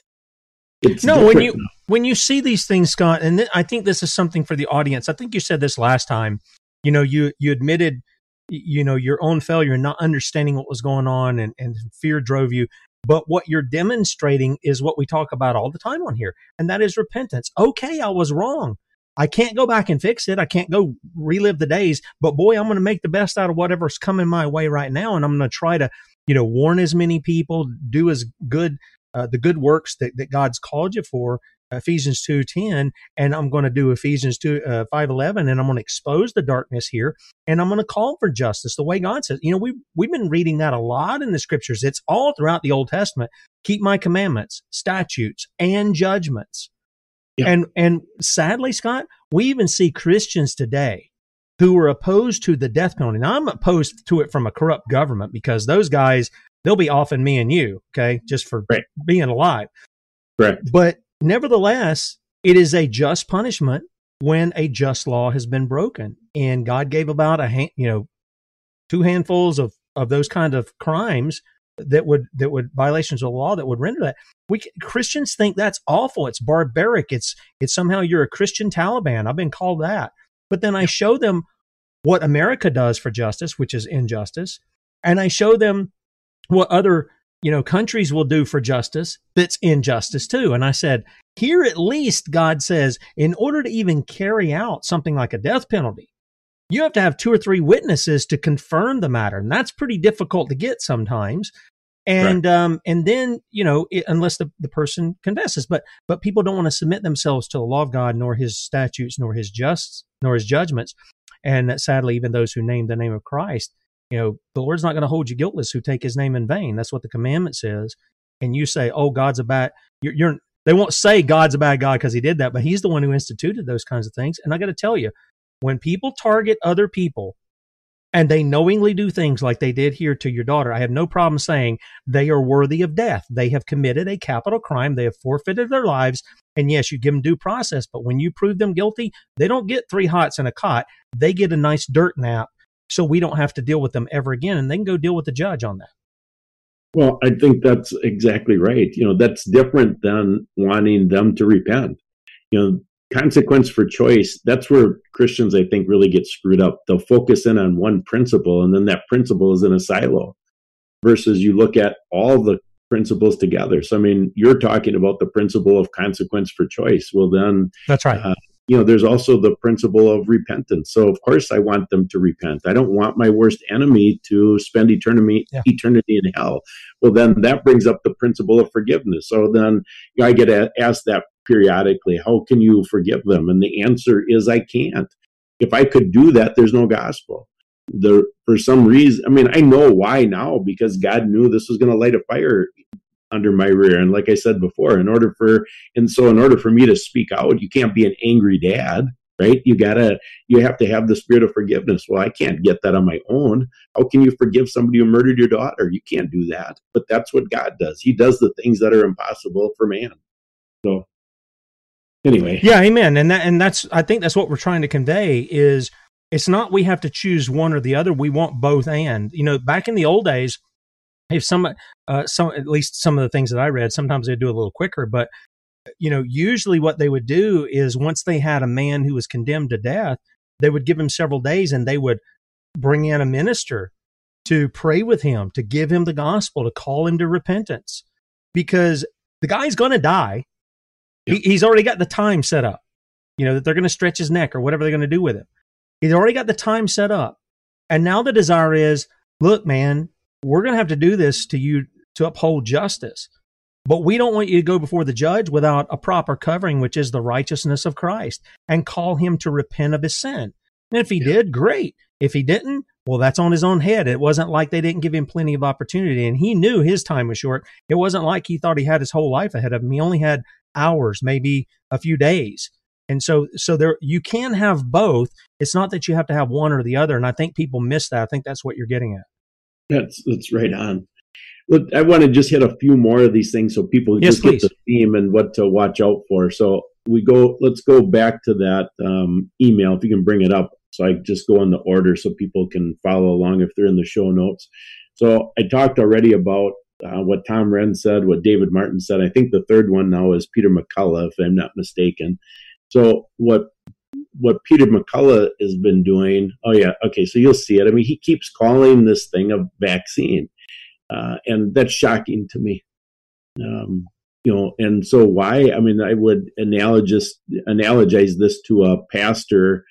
It's no, when you now. when you see these things, Scott, and th- I think this is something for the audience. I think you said this last time. You know, you you admitted, you know, your own failure, not understanding what was going on, and, and fear drove you. But what you're demonstrating is what we talk about all the time on here, and that is repentance. Okay, I was wrong. I can't go back and fix it. I can't go relive the days, but boy, I'm going to make the best out of whatever's coming my way right now. And I'm going to try to, you know, warn as many people, do as good, uh, the good works that, that God's called you for. Ephesians 2:10 and I'm going to do Ephesians 2 uh, 5:11 and I'm going to expose the darkness here and I'm going to call for justice the way God says. You know, we we've been reading that a lot in the scriptures. It's all throughout the Old Testament. Keep my commandments, statutes, and judgments. And and sadly, Scott, we even see Christians today who are opposed to the death penalty. Now I'm opposed to it from a corrupt government because those guys they'll be offing me and you, okay, just for right. being alive. Right. But nevertheless, it is a just punishment when a just law has been broken. And God gave about a hand, you know, two handfuls of of those kind of crimes that would that would violations of the law that would render that. We Christians think that's awful. It's barbaric. It's it's somehow you're a Christian Taliban. I've been called that. But then I show them what America does for justice, which is injustice, and I show them what other you know, countries will do for justice that's injustice too. And I said, here at least God says, in order to even carry out something like a death penalty, you have to have two or three witnesses to confirm the matter. And that's pretty difficult to get sometimes. And, right. um, and then, you know, it, unless the, the person confesses, but, but people don't want to submit themselves to the law of God, nor his statutes, nor his justs, nor his judgments. And sadly, even those who name the name of Christ, you know, the Lord's not going to hold you guiltless who take his name in vain. That's what the commandment says. And you say, oh, God's a bad, you're, you're they won't say God's a bad God because he did that, but he's the one who instituted those kinds of things. And I got to tell you, when people target other people and they knowingly do things like they did here to your daughter, I have no problem saying they are worthy of death. They have committed a capital crime. They have forfeited their lives. And yes, you give them due process, but when you prove them guilty, they don't get three hots and a cot. They get a nice dirt nap so we don't have to deal with them ever again. And they can go deal with the judge on that. Well, I think that's exactly right. You know, that's different than wanting them to repent. You know, consequence for choice, that's where Christians, I think, really get screwed up. They'll focus in on one principle, and then that principle is in a silo, versus you look at all the principles together. So, I mean, you're talking about the principle of consequence for choice. Well, then, that's right. Uh, you know, there's also the principle of repentance. So, of course, I want them to repent. I don't want my worst enemy to spend eternity yeah. eternity in hell. Well, then that brings up the principle of forgiveness. So then you know, I get asked that periodically. How can you forgive them? And the answer is I can't. If I could do that, there's no gospel. There, for some reason, I mean, I know why now because God knew this was going to light a fire under my rear. And like I said before, in order for, and so in order for me to speak out, you can't be an angry dad, right? You gotta, you have to have the spirit of forgiveness. Well, I can't get that on my own. How can you forgive somebody who murdered your daughter? You can't do that. But that's what God does. He does the things that are impossible for man. So anyway. Yeah, amen. And that, and that's, I think that's what we're trying to convey is it's not we have to choose one or the other. We want both and, you know, back in the old days, if some uh, some at least some of the things that I read, sometimes they do a little quicker, but you know, usually what they would do is once they had a man who was condemned to death, they would give him several days and they would bring in a minister to pray with him, to give him the gospel, to call him to repentance, because the guy's going to die. He, he's already got the time set up, you know, that they're going to stretch his neck or whatever they're going to do with him. He's already got the time set up. And now the desire is, look, man, we're going to have to do this to you to uphold justice. But we don't want you to go before the judge without a proper covering, which is the righteousness of Christ, and call him to repent of his sin. And if he yeah. did, great. If he didn't, well, that's on his own head. It wasn't like they didn't give him plenty of opportunity, and he knew his time was short. It wasn't like he thought he had his whole life ahead of him. He only had hours, maybe a few days. And so, so there, you can have both. It's not that you have to have one or the other. And I think people miss that. I think that's what you're getting at. That's that's right on. Look, I want to just hit a few more of these things so people yes, just please. get the theme and what to watch out for. So we go. Let's go back to that um, email if you can bring it up. So I just go in the order so people can follow along if they're in the show notes. So I talked already about uh, what Tom Renz said, what David Martin said. I think the third one now is Peter McCullough, if I'm not mistaken. So what what Peter McCullough has been doing. Oh yeah, okay, so you'll see it. I mean, he keeps calling this thing a vaccine, uh, and that's shocking to me. Um, you know, and so why? I mean, I would analogize analogize this to a pastor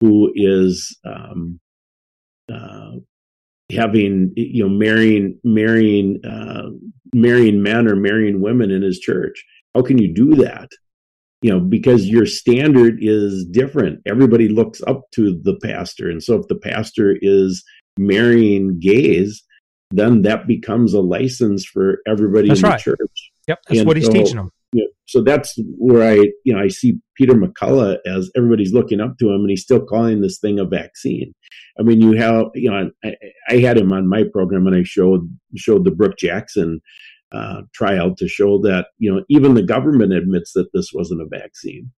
who is um, uh, having you know marrying marrying uh, marrying men or marrying women in his church. How can you do that? you know, because your standard is different. Everybody looks up to the pastor. And so if the pastor is marrying gays, then that becomes a license for everybody that's in right. the church. Yep, that's and what he's so, teaching them. You know, so that's where I, you know, I see Peter McCullough as everybody's looking up to him, and he's still calling this thing a vaccine. I mean, you have, you know, I, I had him on my program, and I showed showed the Brook Jackson uh, trial to show that you know even the government admits that this wasn't a vaccine.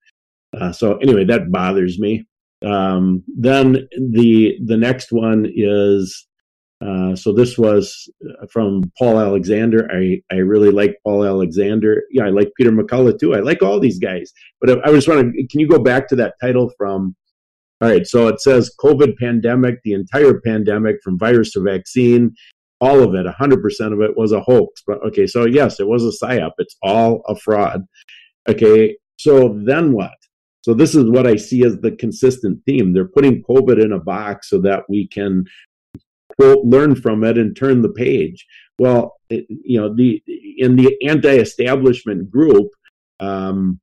Uh, so anyway, that bothers me. Um, then the the next one is uh, so this was from Paul Alexander. I I really like Paul Alexander. Yeah, I like Peter McCullough too. I like all these guys. But I, I just want to. Can you go back to that title from? All right, so it says COVID pandemic, the entire pandemic from virus to vaccine all of it, 100% of it was a hoax. But okay, so yes, it was a psyop. It's all a fraud. Okay, so then what? So this is what I see as the consistent theme. They're putting COVID in a box so that we can quote learn from it and turn the page. Well, it, you know, the in the anti-establishment group um,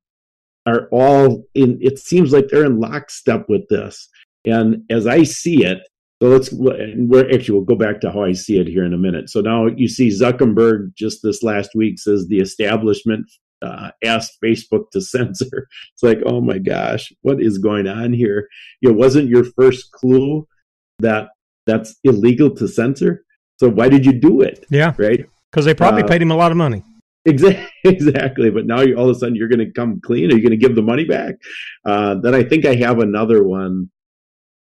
are all in. It seems like they're in lockstep with this. And as I see it, so let's we're actually we'll go back to how I see it here in a minute. So now you see Zuckerberg just this last week says the establishment uh, asked Facebook to [laughs] censor. It's like, oh my gosh, what is going on here? It wasn't your first clue that that's illegal to censor. So why did you do it? Yeah, right. Because they probably uh, paid him a lot of money. Exactly. [laughs] Exactly. But now you all of a sudden you're going to come clean. Are you going to give the money back? Uh, then I think I have another one.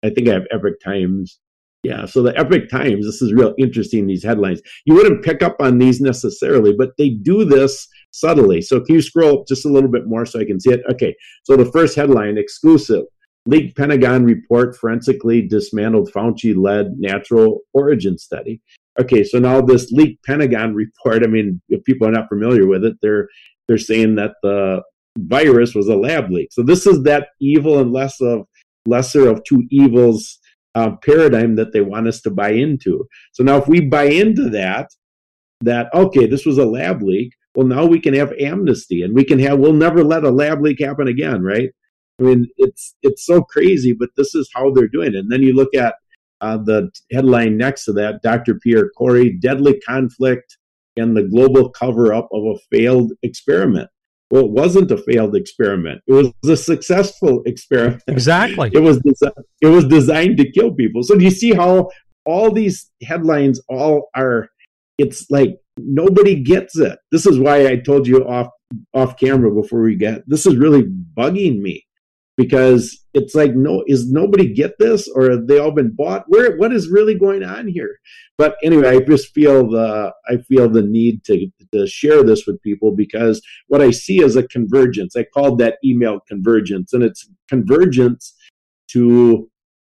I think I have Epoch Times. Yeah. So the Epoch Times. This is real interesting. These headlines. You wouldn't pick up on these necessarily, but they do this subtly. So can you scroll up just a little bit more so I can see it? Okay. So the first headline: exclusive. Leaked Pentagon report forensically dismantled Fauci led natural origin study. Okay, so now this leaked Pentagon report, I mean, if people are not familiar with it, they're they're saying that the virus was a lab leak. So this is that evil and less of lesser of two evils uh, paradigm that they want us to buy into. So now if we buy into that, that okay, this was a lab leak, well now we can have amnesty and we can have we'll never let a lab leak happen again, right? I mean, it's it's so crazy, but this is how they're doing it. And then you look at uh, the headline next to that, Dr. Pierre Kory, deadly conflict and the global cover up of a failed experiment. Well, it wasn't a failed experiment. It was a successful experiment. Exactly. It was desi- it was designed to kill people. So do you see how all these headlines all are it's like nobody gets it. This is why I told you off off camera before we get. This is really bugging me because it's like no is nobody get this or have they all been bought? Where what is really going on here? But anyway i just feel the i feel the need to to share this with people because what i see is a convergence. I called that email convergence and it's convergence to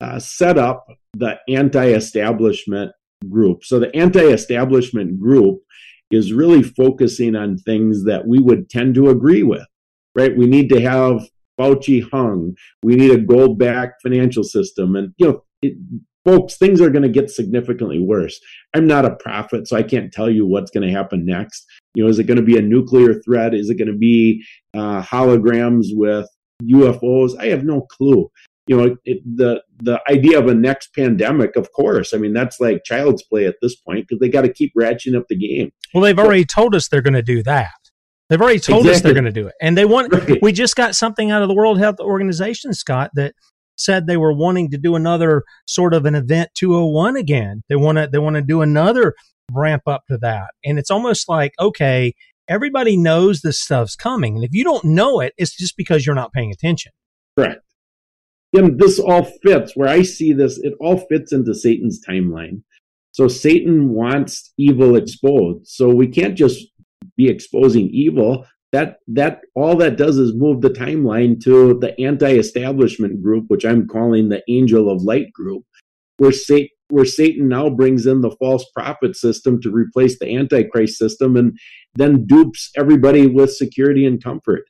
uh, set up the anti-establishment group. So the anti-establishment group is really focusing on things that we would tend to agree with right? We need to have Fauci hung. We need a gold backed financial system. And, you know, it, folks, things are going to get significantly worse. I'm not a prophet, so I can't tell you what's going to happen next. You know, is it going to be a nuclear threat? Is it going to be uh, holograms with UFOs? I have no clue. You know, it, the the idea of a next pandemic, of course. I mean, that's like child's play at this point because they got to keep ratcheting up the game. Well, they've already told us they're going to do that. They've already told exactly. us they're going to do it. And they want, right. we just got something out of the World Health Organization, Scott, that said they were wanting to do another sort of an event 201 again. They want to, they want to do another ramp up to that. And it's almost like, okay, everybody knows this stuff's coming. And if you don't know it, it's just because you're not paying attention. Correct. And this all fits where I see this, it all fits into Satan's timeline. So Satan wants evil exposed. So we can't just be exposing evil that that all that does is move the timeline to the anti-establishment group which i'm calling the angel of light group where satan where satan now brings in the false prophet system to replace the antichrist system and then dupes everybody with security and comfort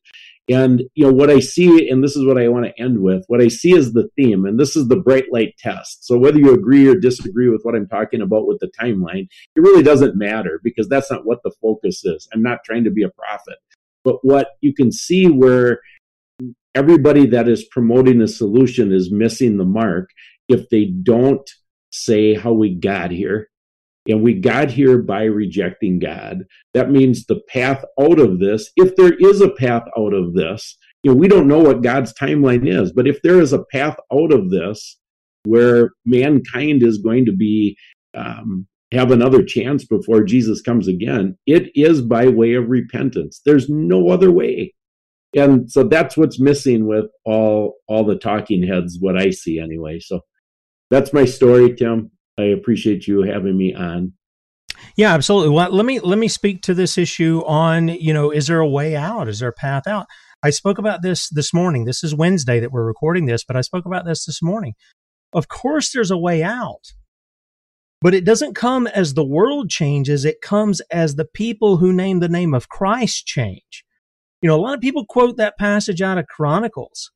and you know what I see, and this is what I want to end with. What I see is the theme, and this is the bright light test. So whether you agree or disagree with what I'm talking about with the timeline, it really doesn't matter because that's not what the focus is. I'm not trying to be a prophet, but what you can see where everybody that is promoting a solution is missing the mark if they don't say how we got here and we got here by rejecting God. That means the path out of this, if there is a path out of this, you know, we don't know what God's timeline is, but if there is a path out of this where mankind is going to be um, have another chance before Jesus comes again, it is by way of repentance. There's no other way. And so that's what's missing with all all the talking heads, what I see anyway. So that's my story, Tim. I appreciate you having me on. Yeah, absolutely. Well, let me let me speak to this issue on, you know, is there a way out? Is there a path out? I spoke about this this morning. This is Wednesday that we're recording this, but I spoke about this this morning. Of course there's a way out. But it doesn't come as the world changes, it comes as the people who name the name of Christ change. You know, a lot of people quote that passage out of Chronicles,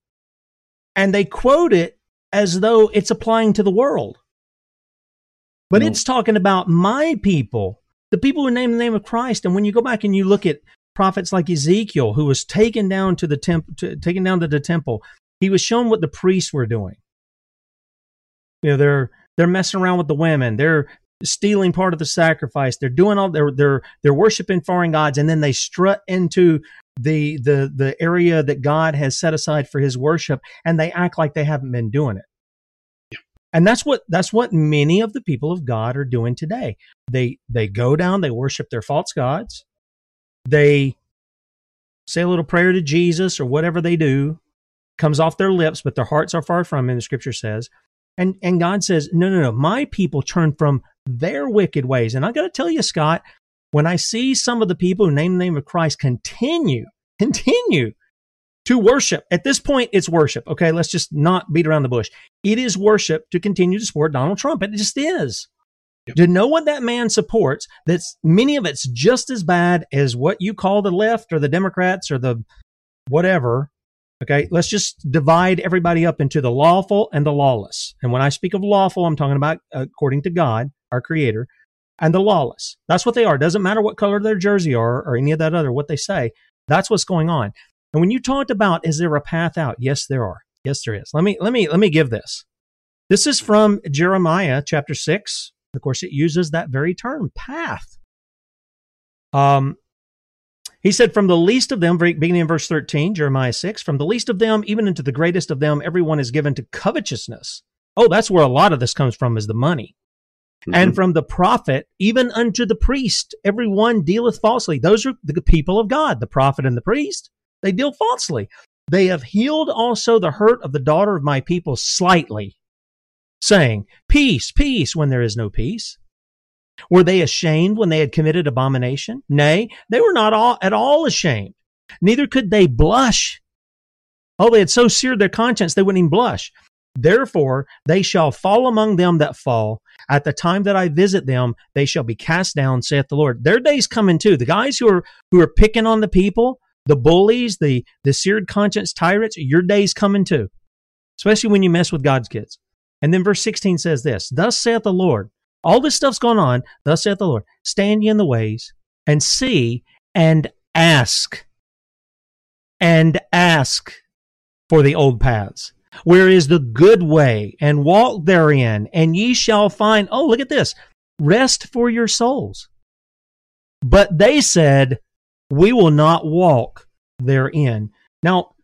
and they quote it as though it's applying to the world. But no. it's talking about my people, the people who name the name of Christ. And when you go back and you look at prophets like Ezekiel, who was taken down to the temple, taken down to the temple, he was shown what the priests were doing. You know, they're they're messing around with the women. They're stealing part of the sacrifice. They're doing all they're they're they're worshiping foreign gods, and then they strut into the the the area that God has set aside for His worship, and they act like they haven't been doing it. And that's what that's what many of the people of God are doing today. They they go down, they worship their false gods, they say a little prayer to Jesus or whatever they do, comes off their lips, but their hearts are far from him, the scripture says. And and God says, No, no, no, my people turn from their wicked ways. And I gotta tell you, Scott, when I see some of the people who name the name of Christ continue, [laughs] continue to worship. At this point, it's worship. Okay, let's just not beat around the bush. It is worship to continue to support Donald Trump. It just is. Yep. To know what that man supports, that's many of it's just as bad as what you call the left or the Democrats or the whatever. Okay, let's just divide everybody up into the lawful and the lawless. And when I speak of lawful, I'm talking about uh, according to God, our creator, and the lawless. That's what they are. Doesn't matter what color their jersey are or any of that other, what they say. That's what's going on. And when you talked about is there a path out? Yes, there are. Yes, there is. Let me let me let me give this. This is from Jeremiah chapter 6. Of course, it uses that very term, path. Um, he said, From the least of them, beginning in verse 13, Jeremiah 6, from the least of them, even into the greatest of them, everyone is given to covetousness. Oh, that's where a lot of this comes from, is the money. Mm-hmm. And from the prophet, even unto the priest, everyone dealeth falsely. Those are the people of God, the prophet and the priest. They deal falsely. They have healed also the hurt of the daughter of my people slightly, saying, Peace, peace, when there is no peace. Were they ashamed when they had committed abomination? Nay, they were not all, at all ashamed. Neither could they blush. Oh, they had so seared their conscience they wouldn't even blush. Therefore, they shall fall among them that fall. At the time that I visit them, they shall be cast down, saith the Lord. Their day's coming too. The guys who are who are picking on the people, the bullies, the the seared conscience tyrants, your day's coming too. Especially when you mess with God's kids. And then verse 16 says this Thus saith the Lord, all this stuff's going on. Thus saith the Lord, stand ye in the ways and see and ask and ask for the old paths. Where is the good way and walk therein and ye shall find, oh, look at this, rest for your souls. But they said, we will not walk therein. Now,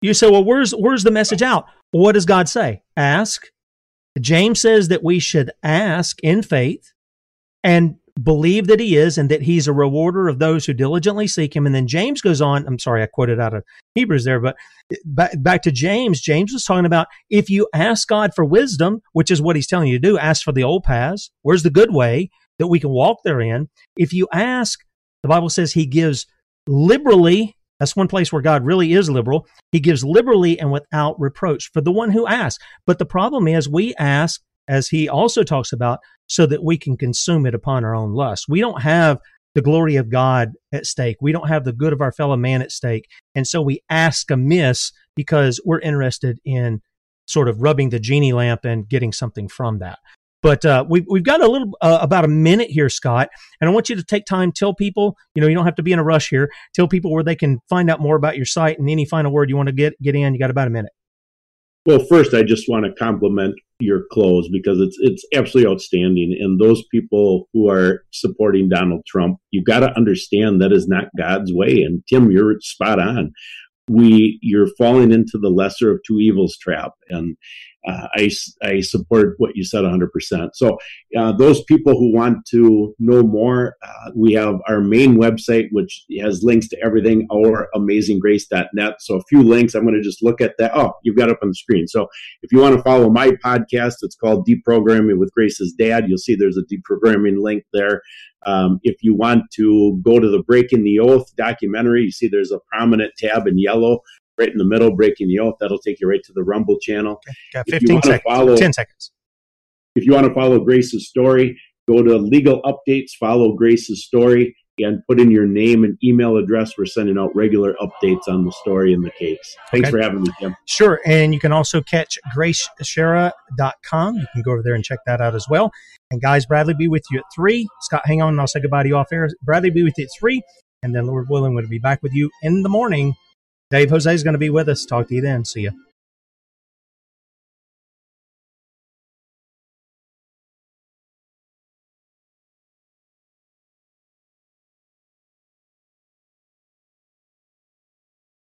you say, well, where's, where's the message out? What does God say? Ask James says that we should ask in faith and believe that he is and that he's a rewarder of those who diligently seek him. And then James goes on, I'm sorry, I quoted out of Hebrews there, but back, back to James, James was talking about if you ask God for wisdom, which is what he's telling you to do, ask for the old paths. Where's the good way that we can walk therein? If you ask, the Bible says he gives liberally that's one place where God really is liberal. He gives liberally and without reproach for the one who asks. But the problem is we ask, as he also talks about, so that we can consume it upon our own lust. We don't have the glory of God at stake. We don't have the good of our fellow man at stake. And so we ask amiss because we're interested in sort of rubbing the genie lamp and getting something from that. But uh, we, we've got a little uh, about a minute here, Scott, and I want you to take time, tell people, you know, you don't have to be in a rush here. Tell people where they can find out more about your site and any final word you want to get get in. You got about a minute. Well, first, I just want to compliment your clothes because it's it's absolutely outstanding. And those people who are supporting Donald Trump, you got to understand that is not God's way. And Tim, you're spot on. We you're falling into the lesser of two evils trap, and uh, I, I support what you said 100%. So, uh, those people who want to know more, uh, we have our main website, which has links to everything, our amazinggrace.net. So, a few links. I'm going to just look at that. Oh, you've got up on the screen. So, if you want to follow my podcast, it's called Deprogramming with Grace's Dad. You'll see there's a deprogramming link there. Um, if you want to go to the Breaking the Oath documentary, you see there's a prominent tab in yellow right in the middle, breaking the oath. That'll take you right to the Rumble channel. Okay. Got 15 seconds. Follow, 10 seconds. If you want to follow Grace's story, Go to legal updates, follow Grace's story, and put in your name and email address. We're sending out regular updates on the story and the case. Thanks Okay. for having me. Sure. And you can also catch graceschara.com. You can go over there and check that out as well. And guys, Bradley be with you at three. Scott, hang on and I'll say goodbye to you off air. Bradley be with you at three. And then Lord willing, we'll be back with you in the morning. Dave Jose is going to be with us. Talk to you then. See you.